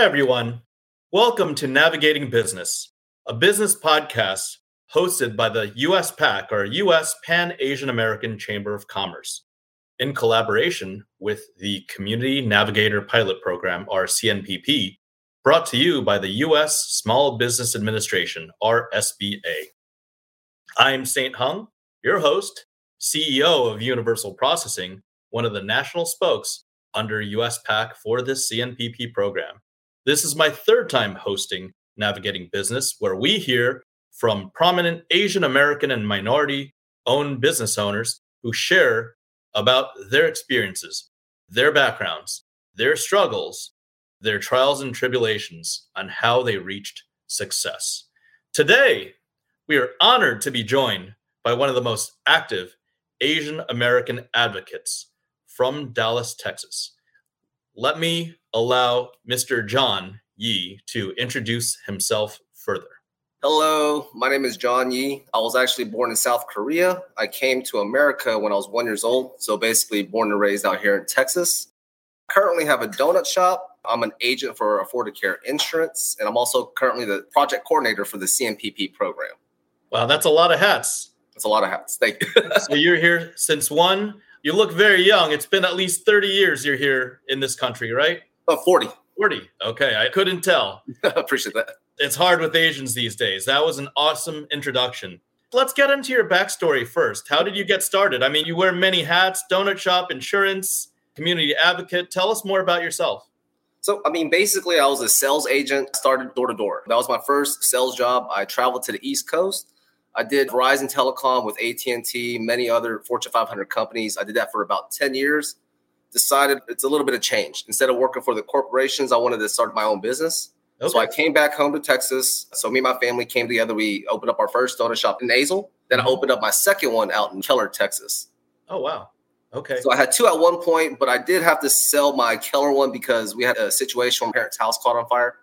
Hi, everyone. Welcome to Navigating Business, a business podcast hosted by the US PAC, or US Pan Asian American Chamber of Commerce, in collaboration with the Community Navigator Pilot Program, or CNPP, brought to you by the US Small Business Administration, or SBA. I'm Saint Hung, your host, CEO of Universal Processing, one of the national spokes under US PAC for this CNPP program. This is my third time hosting Navigating Business, where we hear from prominent Asian American and minority owned business owners who share about their experiences, their backgrounds, their struggles, their trials and tribulations, on how they reached success. Today, we are honored to be joined by one of the most active Asian American advocates from Dallas, Texas. Let me allow Mr. John Yi to introduce himself further. Hello, my name is John Yi. I was actually born in South Korea. I came to America when I was one years old, so basically born and raised out here in Texas. Currently have a donut shop. I'm an agent for Affordicare Insurance, and I'm also currently the project coordinator for the CNPP program. Wow, that's a lot of hats. That's a lot of hats. Thank you. so you're here since one. You look very young. It's been at least 30 years you're here in this country, right? Uh, 40. 40. Okay, I couldn't tell. I appreciate that. It's hard with Asians these days. That was an awesome introduction. Let's get into your backstory first. How did you get started? I mean, you wear many hats donut shop, insurance, community advocate. Tell us more about yourself. So, I mean, basically, I was a sales agent, started door to door. That was my first sales job. I traveled to the East Coast. I did Verizon Telecom with AT&T, many other Fortune 500 companies. I did that for about 10 years decided it's a little bit of change. Instead of working for the corporations, I wanted to start my own business. Okay. So I came back home to Texas. So me and my family came together. We opened up our first donut shop in Azle. Then I mm-hmm. opened up my second one out in Keller, Texas. Oh wow. Okay. So I had two at one point, but I did have to sell my Keller one because we had a situation where parents' house caught on fire.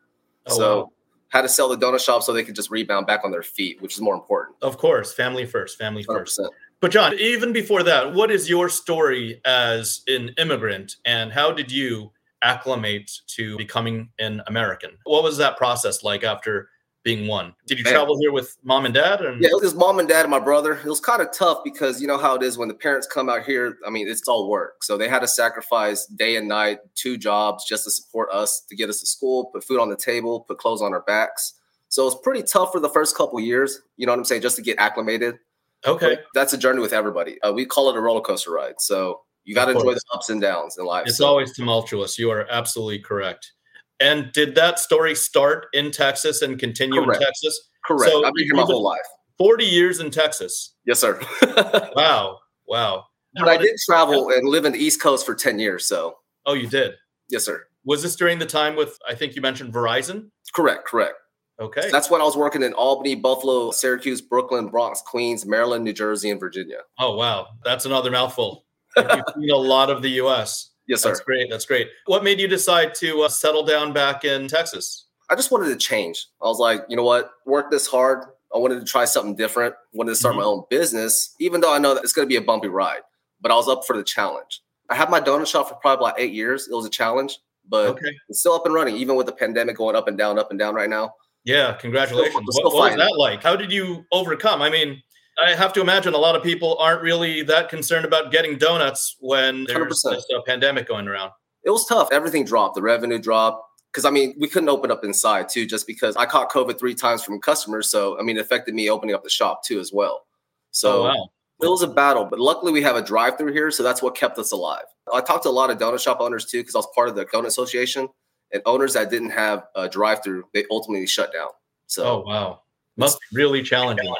Oh, so wow. Had to sell the donut shop so they could just rebound back on their feet, which is more important. Of course, family first, family 100%. first. But John, even before that, what is your story as an immigrant and how did you acclimate to becoming an American? What was that process like after being one? Did you Man. travel here with mom and dad? And- yeah, it was mom and dad and my brother. It was kind of tough because you know how it is when the parents come out here. I mean, it's all work. So they had to sacrifice day and night, two jobs just to support us, to get us to school, put food on the table, put clothes on our backs. So it was pretty tough for the first couple years, you know what I'm saying, just to get acclimated. Okay. But that's a journey with everybody. Uh, we call it a roller coaster ride. So you got to enjoy the ups and downs in life. It's so. always tumultuous. You are absolutely correct. And did that story start in Texas and continue correct. in Texas? Correct. So I've been here my whole life. 40 years in Texas. Yes, sir. wow. Wow. But I did travel and live in the East Coast for 10 years. So. Oh, you did? Yes, sir. Was this during the time with, I think you mentioned Verizon? Correct. Correct. Okay. So that's when I was working in Albany, Buffalo, Syracuse, Brooklyn, Bronx, Queens, Maryland, New Jersey, and Virginia. Oh, wow. That's another mouthful. You've seen a lot of the U.S. Yes, sir. That's great. That's great. What made you decide to uh, settle down back in Texas? I just wanted to change. I was like, you know what? Work this hard. I wanted to try something different. Wanted to start mm-hmm. my own business, even though I know that it's going to be a bumpy ride. But I was up for the challenge. I had my donut shop for probably about eight years. It was a challenge, but okay. it's still up and running, even with the pandemic going up and down, up and down right now. Yeah, congratulations. Still, still what, what was that like? How did you overcome? I mean, I have to imagine a lot of people aren't really that concerned about getting donuts when there's a pandemic going around. It was tough. Everything dropped. The revenue dropped. Because I mean, we couldn't open up inside too, just because I caught COVID three times from customers. So I mean, it affected me opening up the shop too as well. So oh, wow. it was a battle, but luckily we have a drive through here, so that's what kept us alive. I talked to a lot of donut shop owners too, because I was part of the donut association and owners that didn't have a drive through, they ultimately shut down. So, oh wow, must be really challenging.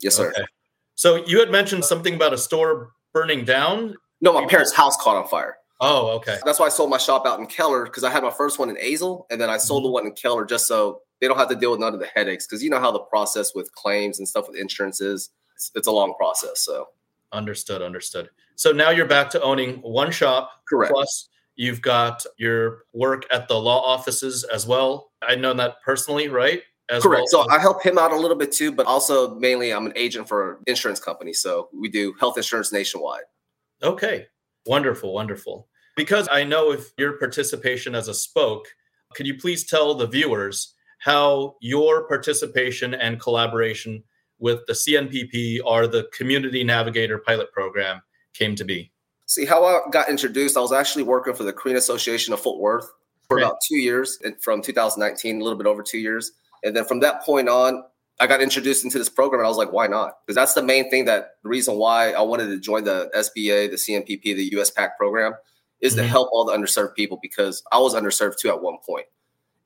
Yes, sir. Okay. So you had mentioned something about a store burning down. No, my parents' house caught on fire. Oh, okay. That's why I sold my shop out in Keller because I had my first one in Azle, and then I sold mm-hmm. the one in Keller just so they don't have to deal with none of the headaches. Because you know how the process with claims and stuff with insurance is. It's, it's a long process. So understood, understood. So now you're back to owning one shop. Correct. Plus You've got your work at the law offices as well. I know that personally, right? Correct. Well. So I help him out a little bit too, but also mainly I'm an agent for insurance company. So we do health insurance nationwide. Okay. Wonderful, wonderful. Because I know if your participation as a spoke, could you please tell the viewers how your participation and collaboration with the CNPP or the Community Navigator Pilot Program came to be? See, how I got introduced, I was actually working for the Korean Association of Fort Worth for about two years from 2019, a little bit over two years. And then from that point on, I got introduced into this program and I was like, why not? Because that's the main thing that the reason why I wanted to join the SBA, the CNPP, the US PAC program is mm-hmm. to help all the underserved people because I was underserved too at one point.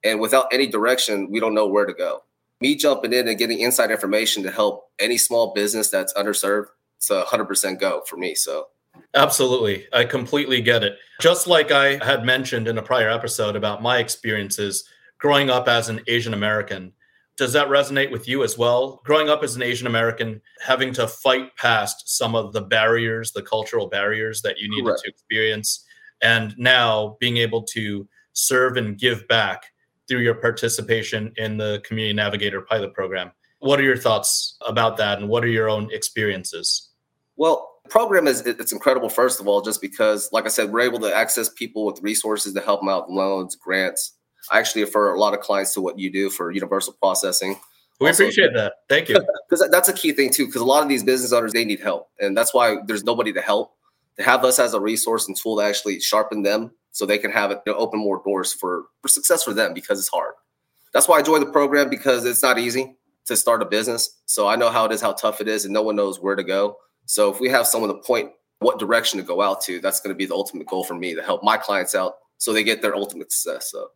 And without any direction, we don't know where to go. Me jumping in and getting inside information to help any small business that's underserved, it's a 100% go for me. So Absolutely. I completely get it. Just like I had mentioned in a prior episode about my experiences growing up as an Asian American, does that resonate with you as well? Growing up as an Asian American, having to fight past some of the barriers, the cultural barriers that you needed Correct. to experience, and now being able to serve and give back through your participation in the Community Navigator pilot program. What are your thoughts about that, and what are your own experiences? Well, the program is it's incredible first of all just because like i said we're able to access people with resources to help them out loans grants actually refer a lot of clients to what you do for universal processing. We also, appreciate that. Thank you. because that's a key thing too because a lot of these business owners they need help and that's why there's nobody to help. To have us as a resource and tool to actually sharpen them so they can have it you know, open more doors for, for success for them because it's hard. That's why i joined the program because it's not easy to start a business. So i know how it is how tough it is and no one knows where to go. So if we have someone to point what direction to go out to, that's going to be the ultimate goal for me to help my clients out so they get their ultimate success. So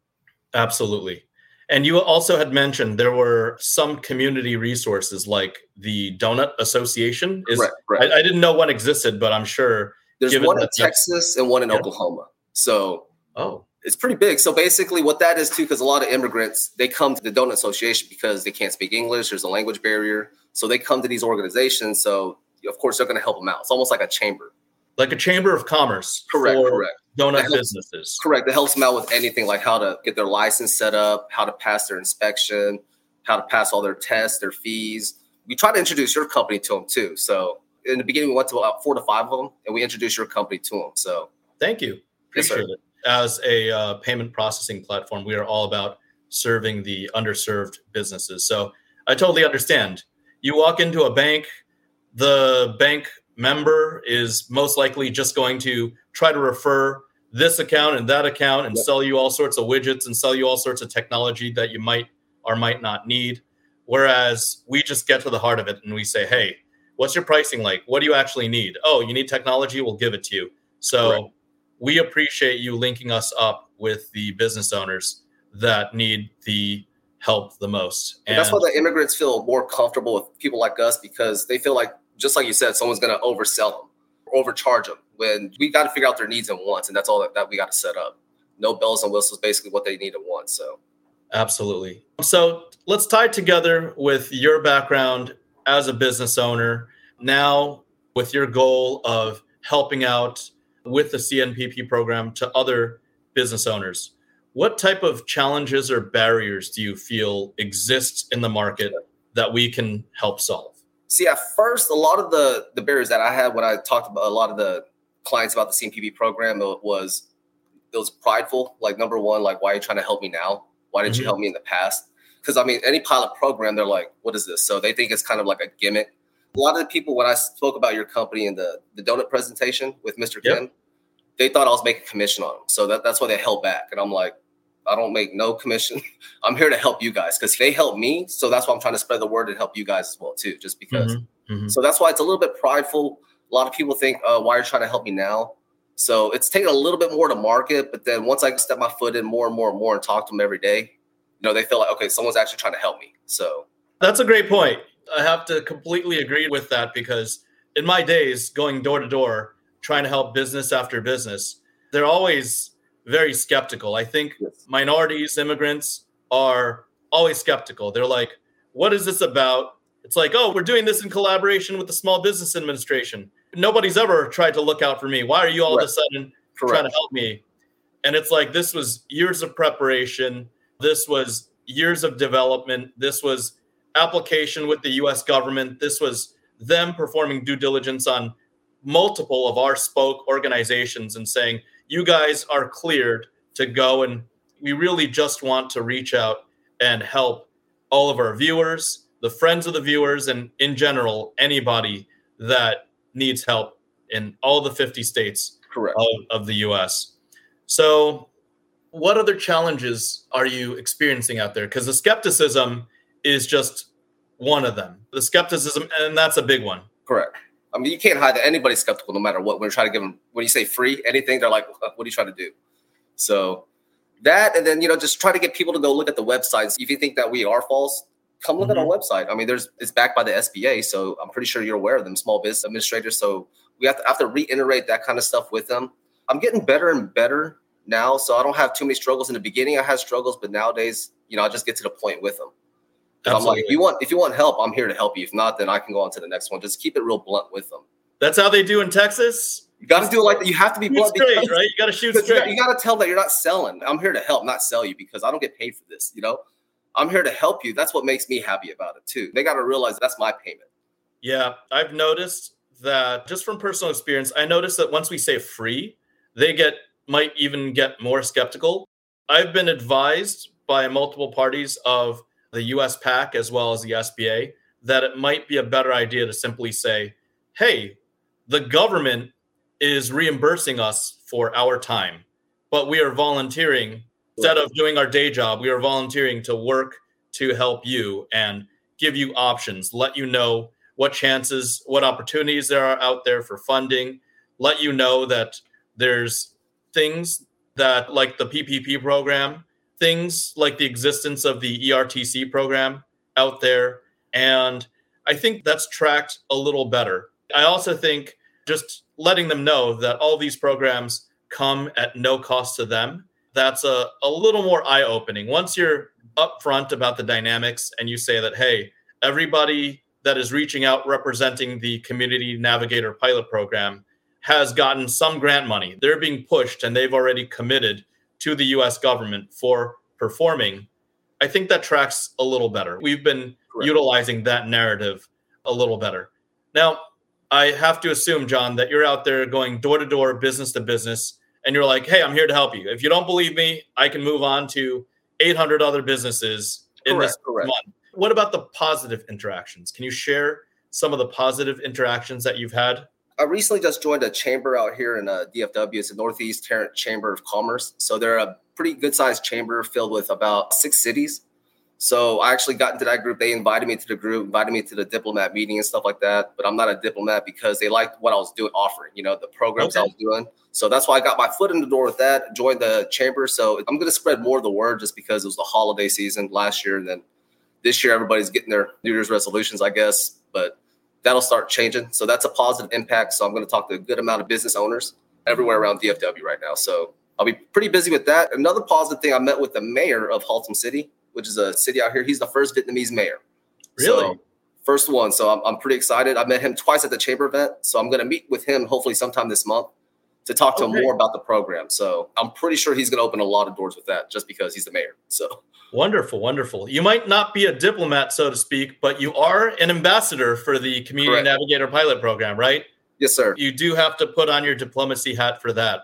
absolutely. And you also had mentioned there were some community resources like the Donut Association. Is right, right. I, I, didn't know one existed, but I'm sure there's one in Texas and one in yeah. Oklahoma. So oh, it's pretty big. So basically, what that is too, because a lot of immigrants they come to the Donut Association because they can't speak English. There's a language barrier, so they come to these organizations. So of course they're going to help them out. It's almost like a chamber, like a chamber of commerce. Correct. correct. Donut helps, businesses. Correct. It helps them out with anything like how to get their license set up, how to pass their inspection, how to pass all their tests, their fees. We try to introduce your company to them too. So in the beginning, we went to about four to five of them, and we introduced your company to them. So thank you. Appreciate yes, it. As a uh, payment processing platform, we are all about serving the underserved businesses. So I totally understand. You walk into a bank the bank member is most likely just going to try to refer this account and that account and yep. sell you all sorts of widgets and sell you all sorts of technology that you might or might not need. Whereas we just get to the heart of it and we say, hey, what's your pricing like? What do you actually need? Oh, you need technology? We'll give it to you. So we appreciate you linking us up with the business owners that need the help the most. And, and that's why the immigrants feel more comfortable with people like us because they feel like just like you said, someone's going to oversell them, or overcharge them. When we got to figure out their needs and wants, and that's all that, that we got to set up. No bells and whistles, basically what they need and want. So, absolutely. So let's tie it together with your background as a business owner. Now, with your goal of helping out with the CNPP program to other business owners, what type of challenges or barriers do you feel exist in the market that we can help solve? See, at first, a lot of the the barriers that I had when I talked about a lot of the clients about the CNPP program it was it was prideful. Like number one, like why are you trying to help me now? Why didn't mm-hmm. you help me in the past? Because I mean, any pilot program, they're like, what is this? So they think it's kind of like a gimmick. A lot of the people when I spoke about your company in the the donut presentation with Mr. Yep. Kim, they thought I was making commission on them. So that, that's why they held back. And I'm like, I don't make no commission. I'm here to help you guys because they help me. So that's why I'm trying to spread the word and help you guys as well too. Just because. Mm-hmm, mm-hmm. So that's why it's a little bit prideful. A lot of people think, uh, "Why are you trying to help me now?" So it's taken a little bit more to market. But then once I step my foot in more and more and more and talk to them every day, you know, they feel like okay, someone's actually trying to help me. So that's a great point. I have to completely agree with that because in my days going door to door trying to help business after business, they're always very skeptical. I think yes. minorities, immigrants are always skeptical. They're like, what is this about? It's like, oh, we're doing this in collaboration with the Small Business Administration. Nobody's ever tried to look out for me. Why are you all of a sudden Correct. trying to help me? And it's like, this was years of preparation. This was years of development. This was application with the US government. This was them performing due diligence on multiple of our spoke organizations and saying, you guys are cleared to go and we really just want to reach out and help all of our viewers, the friends of the viewers, and in general, anybody that needs help in all the 50 states Correct. Of, of the US. So, what other challenges are you experiencing out there? Because the skepticism is just one of them. The skepticism, and that's a big one. Correct. I mean, you can't hide that anybody's skeptical no matter what. When you're trying to give them, when you say free, anything, they're like, what are you trying to do? So that, and then, you know, just try to get people to go look at the websites. If you think that we are false, come look mm-hmm. at our mm-hmm. website. I mean, there's, it's backed by the SBA. So I'm pretty sure you're aware of them, small business administrators. So we have to, have to reiterate that kind of stuff with them. I'm getting better and better now. So I don't have too many struggles. In the beginning, I had struggles, but nowadays, you know, I just get to the point with them. I'm like, if you want, if you want help, I'm here to help you. If not, then I can go on to the next one. Just keep it real blunt with them. That's how they do in Texas. You got to do it like that. You have to be blunt straight, because, right? You got to shoot straight. You got to tell that you're not selling. I'm here to help, not sell you, because I don't get paid for this. You know, I'm here to help you. That's what makes me happy about it too. They got to realize that's my payment. Yeah, I've noticed that just from personal experience. I noticed that once we say free, they get might even get more skeptical. I've been advised by multiple parties of the US PAC as well as the SBA that it might be a better idea to simply say, hey, the government is reimbursing us for our time, but we are volunteering instead of doing our day job, we are volunteering to work to help you and give you options, let you know what chances, what opportunities there are out there for funding, let you know that there's things that like the PPP program things like the existence of the ERTC program out there. And I think that's tracked a little better. I also think just letting them know that all these programs come at no cost to them, that's a, a little more eye opening. Once you're upfront about the dynamics and you say that, hey, everybody that is reaching out representing the Community Navigator pilot program has gotten some grant money. They're being pushed and they've already committed to the US government for performing, I think that tracks a little better. We've been Correct. utilizing that narrative a little better. Now, I have to assume, John, that you're out there going door to door, business to business, and you're like, hey, I'm here to help you. If you don't believe me, I can move on to 800 other businesses in correct, this correct. month. What about the positive interactions? Can you share some of the positive interactions that you've had? I recently just joined a chamber out here in uh, DFW. It's the Northeast Tarrant Chamber of Commerce. So they're a pretty good sized chamber filled with about six cities. So I actually got into that group. They invited me to the group, invited me to the diplomat meeting and stuff like that. But I'm not a diplomat because they liked what I was doing, offering, you know, the programs okay. I was doing. So that's why I got my foot in the door with that, joined the chamber. So I'm going to spread more of the word just because it was the holiday season last year. And then this year, everybody's getting their New Year's resolutions, I guess. But that'll start changing. So that's a positive impact. So I'm going to talk to a good amount of business owners everywhere around DFW right now. So I'll be pretty busy with that. Another positive thing, I met with the mayor of Haltom City, which is a city out here. He's the first Vietnamese mayor. Really? So, first one. So I'm, I'm pretty excited. I met him twice at the chamber event. So I'm going to meet with him hopefully sometime this month to talk to okay. him more about the program. So I'm pretty sure he's going to open a lot of doors with that just because he's the mayor. So Wonderful, wonderful. You might not be a diplomat, so to speak, but you are an ambassador for the Community Correct. Navigator pilot program, right? Yes, sir. You do have to put on your diplomacy hat for that.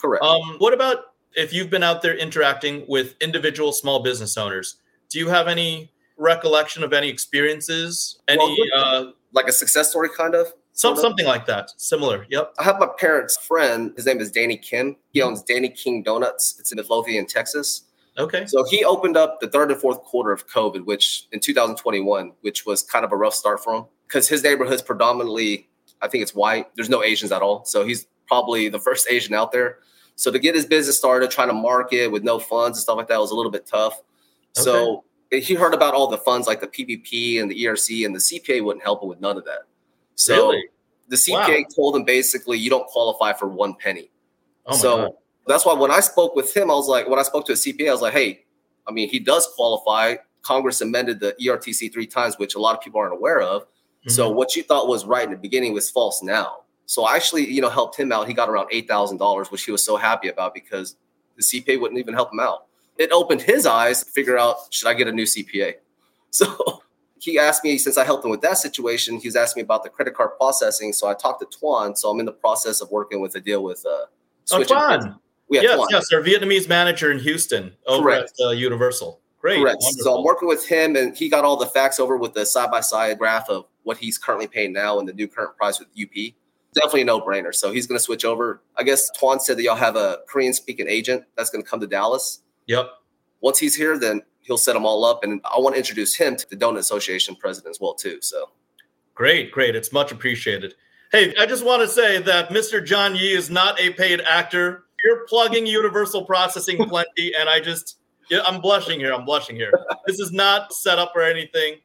Correct. Um, what about if you've been out there interacting with individual small business owners? Do you have any recollection of any experiences? Any well, uh, like a success story, kind of? Some, something like that. Similar. Yep. I have my parents' friend. His name is Danny Kim. He owns Danny King Donuts. It's in Midlothian, Texas. Okay. So he opened up the third and fourth quarter of COVID, which in 2021, which was kind of a rough start for him because his neighborhood's predominantly, I think it's white. There's no Asians at all. So he's probably the first Asian out there. So to get his business started, trying to market with no funds and stuff like that was a little bit tough. Okay. So he heard about all the funds like the PPP and the ERC, and the CPA wouldn't help him with none of that. So really? the CPA wow. told him basically, you don't qualify for one penny. Oh so God that's why when I spoke with him, I was like, when I spoke to a CPA, I was like, hey, I mean, he does qualify. Congress amended the ERTC three times, which a lot of people aren't aware of. Mm-hmm. So what you thought was right in the beginning was false now. So I actually, you know, helped him out. He got around eight thousand dollars, which he was so happy about because the CPA wouldn't even help him out. It opened his eyes to figure out should I get a new CPA. So he asked me since I helped him with that situation. He was asking me about the credit card processing. So I talked to Twan. So I'm in the process of working with a deal with uh. Oh, Twan. We yes, yes, our Vietnamese manager in Houston over Correct. at uh, Universal. Great. Correct. Wonderful. So I'm working with him, and he got all the facts over with the side by side graph of what he's currently paying now and the new current price with UP. Definitely a no brainer. So he's going to switch over. I guess Twan said that y'all have a Korean speaking agent that's going to come to Dallas. Yep. Once he's here, then he'll set them all up, and I want to introduce him to the Donut Association president as well too. So Great, great. It's much appreciated. Hey, I just want to say that Mr. John Yi is not a paid actor. You're plugging Universal Processing plenty, and I just, yeah, I'm blushing here. I'm blushing here. This is not set up or anything,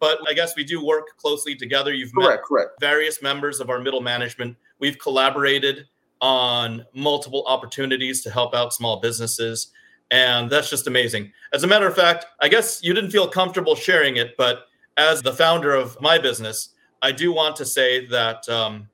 but I guess we do work closely together. You've met correct, correct. various members of our middle management. We've collaborated on multiple opportunities to help out small businesses. And that's just amazing. As a matter of fact, I guess you didn't feel comfortable sharing it, but as the founder of my business, I do want to say that um,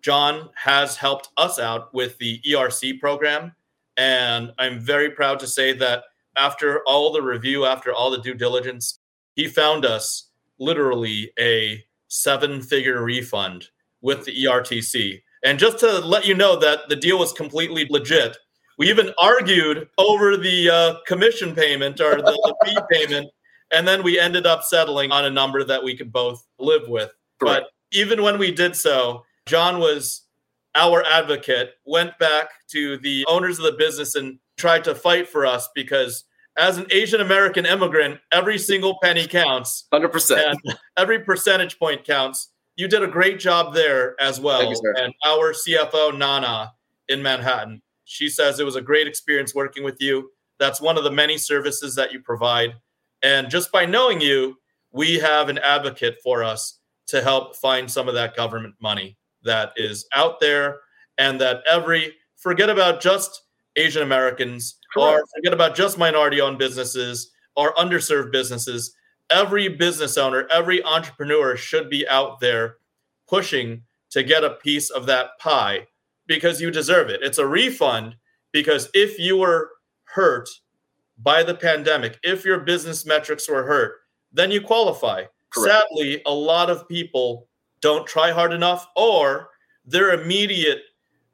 John has helped us out with the ERC program. And I'm very proud to say that after all the review, after all the due diligence, he found us literally a seven figure refund with the ERTC. And just to let you know that the deal was completely legit, we even argued over the uh, commission payment or the, the fee payment. And then we ended up settling on a number that we could both live with. Correct. But even when we did so, John was our advocate, went back to the owners of the business and tried to fight for us because as an Asian American immigrant, every single penny counts. Hundred percent. And every percentage point counts. You did a great job there as well. Thank you, sir. and our CFO, Nana, in Manhattan, she says it was a great experience working with you. That's one of the many services that you provide. And just by knowing you, we have an advocate for us to help find some of that government money that is out there and that every, forget about just Asian Americans or forget about just minority owned businesses or underserved businesses. Every business owner, every entrepreneur should be out there pushing to get a piece of that pie because you deserve it. It's a refund because if you were hurt by the pandemic, if your business metrics were hurt, then you qualify. Correct. Sadly, a lot of people don't try hard enough or their immediate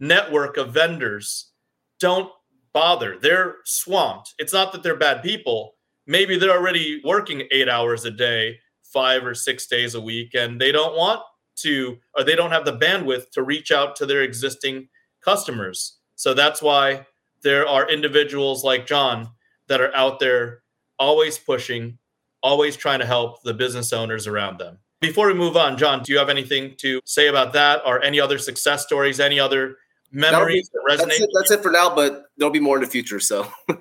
network of vendors don't bother. They're swamped. It's not that they're bad people. Maybe they're already working eight hours a day, five or six days a week, and they don't want to, or they don't have the bandwidth to reach out to their existing customers. So that's why there are individuals like John that are out there always pushing, always trying to help the business owners around them. Before we move on, John, do you have anything to say about that or any other success stories, any other memories that resonate? That's it. That's it for now, but there'll be more in the future. So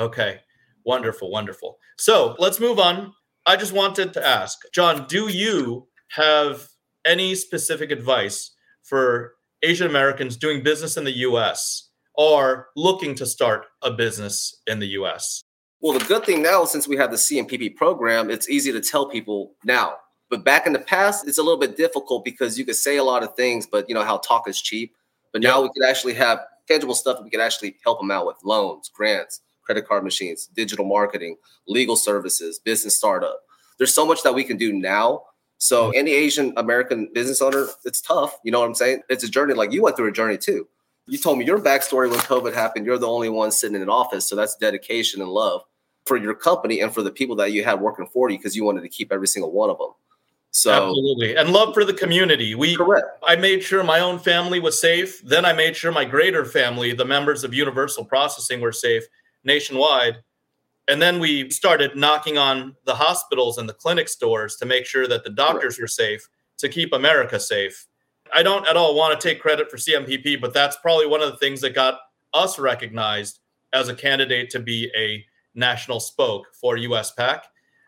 Okay. Wonderful, wonderful. So let's move on. I just wanted to ask, John, do you have any specific advice for Asian Americans doing business in the US or looking to start a business in the US? Well, the good thing now, since we have the CNPP program, it's easy to tell people now. But back in the past, it's a little bit difficult because you could say a lot of things, but you know how talk is cheap. But now Yeah. we could actually have tangible stuff that we could actually help them out with loans, grants, credit card machines, digital marketing, legal services, business startup. There's so much that we can do now. So mm-hmm. any Asian American business owner, it's tough. You know what I'm saying? It's a journey. Like you went through a journey too. You told me your backstory when COVID happened. You're the only one sitting in an office. So that's dedication and love for your company and for the people that you had working for you because you wanted to keep every single one of them. So Absolutely. And love for the community. We correct. I made sure my own family was safe. Then I made sure my greater family, the members of Universal Processing, were safe nationwide. And then we started knocking on the hospitals and the clinic stores to make sure that the doctors were safe to keep America safe. I don't at all want to take credit for CNPP, but that's probably one of the things that got us recognized as a candidate to be a national spoke for US PAC.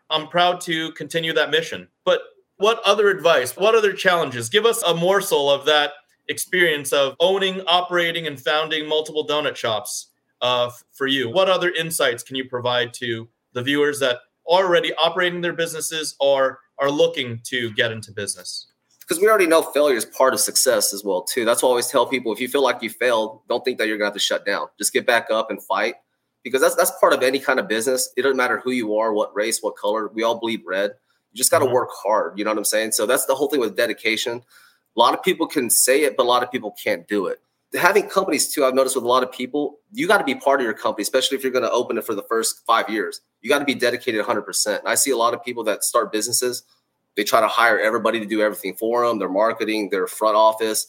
I'm proud to continue that mission. But what other advice, what other challenges? Give us a morsel of that experience of owning, operating, and founding multiple donut shops uh, for you. What other insights can you provide to the viewers that are already operating their businesses or are looking to get into business? because we already know failure is part of success as well too. That's why I always tell people: if you feel like you failed, don't think that you're gonna have to shut down. Just get back up and fight, because that's that's part of any kind of business. It doesn't matter who you are, what race, what color. We all bleed red. You just got to Mhm. work hard. You know what I'm saying? So that's the whole thing with dedication. A lot of people can say it, but a lot of people can't do it. Having companies too, I've noticed with a lot of people, you got to be part of your company, especially if you're going to open it for the first five years. You got to be dedicated 100%. And I see a lot of people that start businesses, they try to hire everybody to do everything for them, their marketing, their front office.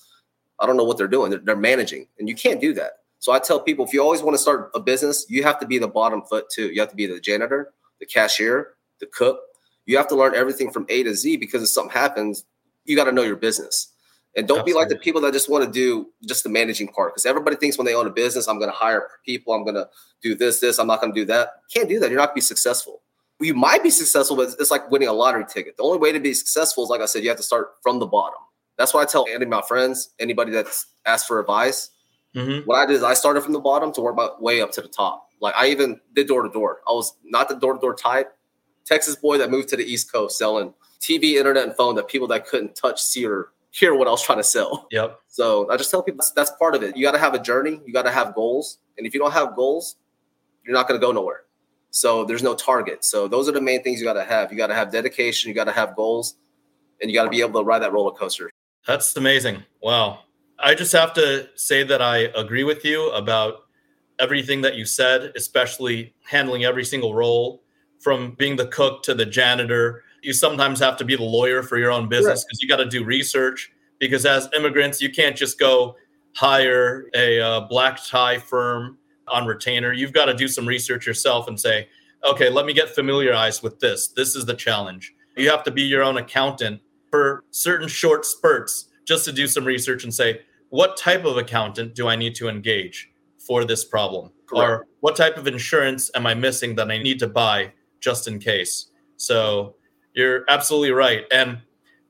I don't know what they're doing. They're, they're managing, and you can't do that. So I tell people if you always want to start a business, you have to be the bottom foot too. You have to be the janitor, the cashier, the cook. You have to learn everything from A to Z because if something happens, you got to know your business. And don't Absolutely. be like the people that just want to do just the managing part because everybody thinks when they own a business, I'm going to hire people, I'm going to do this, this, I'm not going to do that. can't do that. You're not going to be successful. You might be successful, but it's like winning a lottery ticket. The only way to be successful is, like I said, you have to start from the bottom. That's why I tell any of my friends, anybody that's asked for advice, mm-hmm. what I did is I started from the bottom to work my way up to the top. Like I even did door to door. I was not the door to door type. Texas boy that moved to the East Coast selling TV, internet, and phone that people that couldn't touch, see, or hear what I was trying to sell. Yep. So I just tell people that's, that's part of it. You got to have a journey. You got to have goals. And if you don't have goals, you're not going to go nowhere. So there's no target. So those are the main things you got to have. You got to have dedication. You got to have goals, and you got to be able to ride that roller coaster. That's amazing. Wow. I just have to say that I agree with you about everything that you said, especially handling every single role from being the cook to the janitor you sometimes have to be the lawyer for your own business because you got to do research. Because as immigrants, you can't just go hire a uh, black tie firm on retainer. You've got to do some research yourself and say, okay, let me get familiarized with this. This is the challenge. You have to be your own accountant for certain short spurts just to do some research and say, what type of accountant do I need to engage for this problem? Correct. Or what type of insurance am I missing that I need to buy just in case? So you're absolutely right. And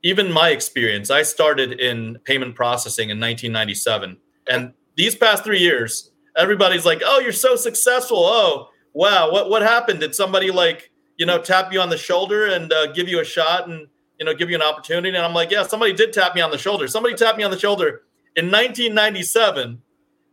even my experience, I started in payment processing in 1997. And these past three years, everybody's like, oh, you're so successful. Oh, wow. What, what happened? Did somebody like, you know, tap you on the shoulder and uh, give you a shot and, you know, give you an opportunity? And I'm like, yeah, somebody did tap me on the shoulder. Somebody tapped me on the shoulder in 1997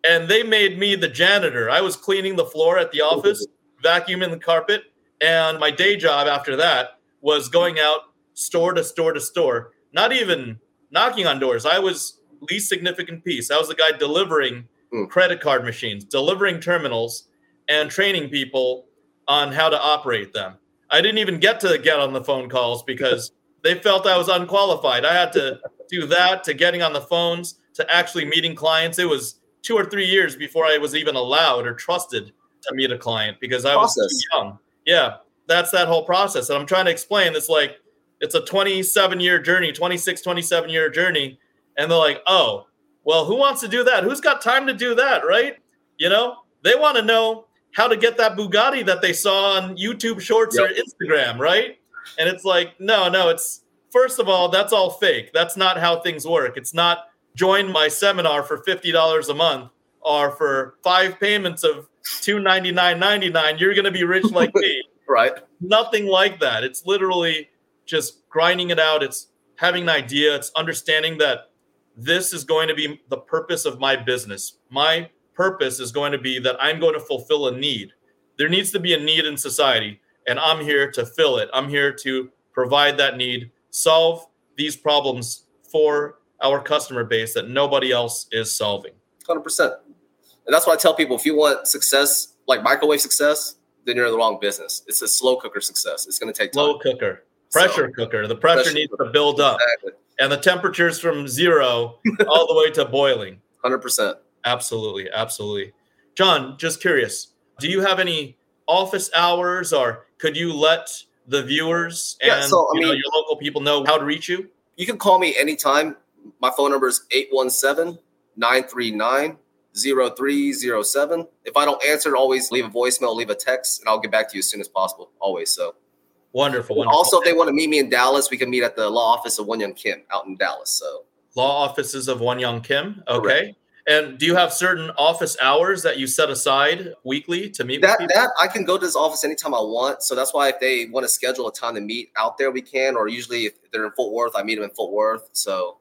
and they made me the janitor. I was cleaning the floor at the office, vacuuming the carpet. And my day job after that was going out store to store to store, not even knocking on doors. I was least significant piece. I was the guy delivering mm. credit card machines, delivering terminals, and training people on how to operate them. I didn't even get to get on the phone calls because they felt I was unqualified. I had to do that to getting on the phones to actually meeting clients. It was two or three years before I was even allowed or trusted to meet a client because I was too young. Yeah that's that whole process. And I'm trying to explain it's like it's a 27 year journey, 26, 27 year journey. And they're like, oh, well, who wants to do that? Who's got time to do that? Right. You know, they want to know how to get that Bugatti that they saw on YouTube shorts yep. or Instagram. Right. And it's like, no, no, it's first of all, that's all fake. That's not how things work. It's not join my seminar for $50 a month or for five payments of $299.99. You're going to be rich like me. Right. Nothing like that. It's literally just grinding it out. It's having an idea. It's understanding that this is going to be the purpose of my business. My purpose is going to be that I'm going to fulfill a need. There needs to be a need in society, and I'm here to fill it. I'm here to provide that need, solve these problems for our customer base that nobody else is solving. 100%. And that's why I tell people if you want success, like microwave success, then you're in the wrong business. It's a slow cooker success. It's going to take time. Slow cooker, pressure so, cooker. The pressure, pressure needs cooker. to build up, exactly. and the temperatures from zero all the way to boiling. Hundred percent. Absolutely, absolutely. John, just curious. Do you have any office hours, or could you let the viewers and yeah, so, you mean, know, your local people know how to reach you? You can call me anytime. My phone number is 817 939 0307. If I don't answer, always leave a voicemail, leave a text, and I'll get back to you as soon as possible. Always. So wonderful. wonderful. Also, if they want to meet me in Dallas, we can meet at the law office of Won Young Kim out in Dallas. So law offices of Won Young Kim. Okay. Correct. And do you have certain office hours that you set aside weekly to meet that, That I can go to this office anytime I want. So that's why if they want to schedule a time to meet out there, we can. Or usually if they're in Fort Worth, I meet them in Fort Worth. So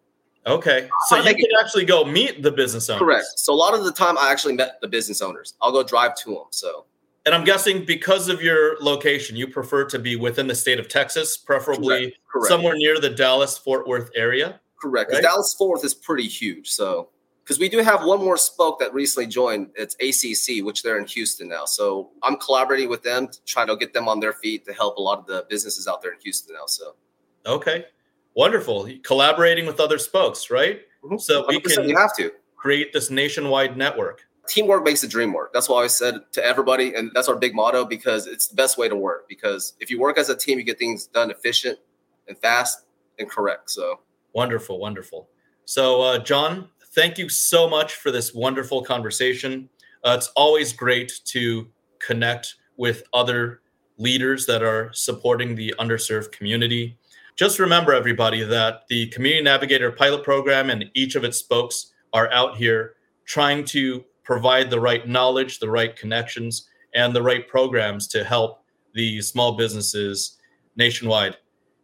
Okay. So uh, you can actually go meet the business owners. Correct. So a lot of the time I actually met the business owners. I'll go drive to them. So and I'm guessing because of your location, you prefer to be within the state of Texas, preferably Correct. Correct. somewhere near the Dallas Fort Worth area. Correct. Right? Dallas Fort Worth is pretty huge. So because we do have one more spoke that recently joined. It's ACC, which they're in Houston now. So I'm collaborating with them to try to get them on their feet to help a lot of the businesses out there in Houston now. So okay, wonderful. Collaborating with other spokes, right? Mm-hmm. So we can you have to create this nationwide network. Teamwork makes the dream work. That's why I said to everybody, and that's our big motto because it's the best way to work. Because if you work as a team, you get things done efficient and fast and correct. So wonderful, wonderful. So, uh, John, thank you so much for this wonderful conversation. Uh, it's always great to connect with other leaders that are supporting the underserved community. Just remember, everybody, that the Community Navigator pilot program and each of its spokes are out here trying to provide the right knowledge, the right connections, and the right programs to help the small businesses nationwide.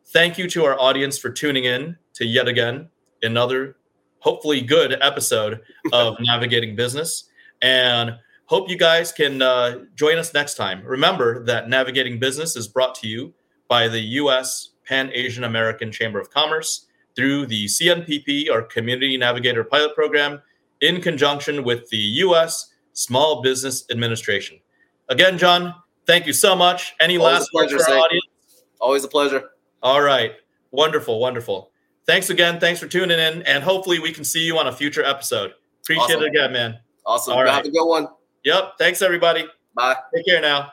Thank you to our audience for tuning in to yet again another hopefully good episode of Navigating Business. And hope you guys can uh, join us next time. Remember that Navigating Business is brought to you by the U.S. Pan Asian American Chamber of Commerce through the CNPP, or Community Navigator Pilot Program, in conjunction with the U.S. Small Business Administration. Again, John, thank you so much. Any Always last words for our audience? Always a pleasure. All right. Wonderful. Wonderful. Thanks again. Thanks for tuning in. And hopefully we can see you on a future episode. Appreciate awesome. it again, man. Awesome. All right. Have a good one. Yep. Thanks, everybody. Bye. Take care now.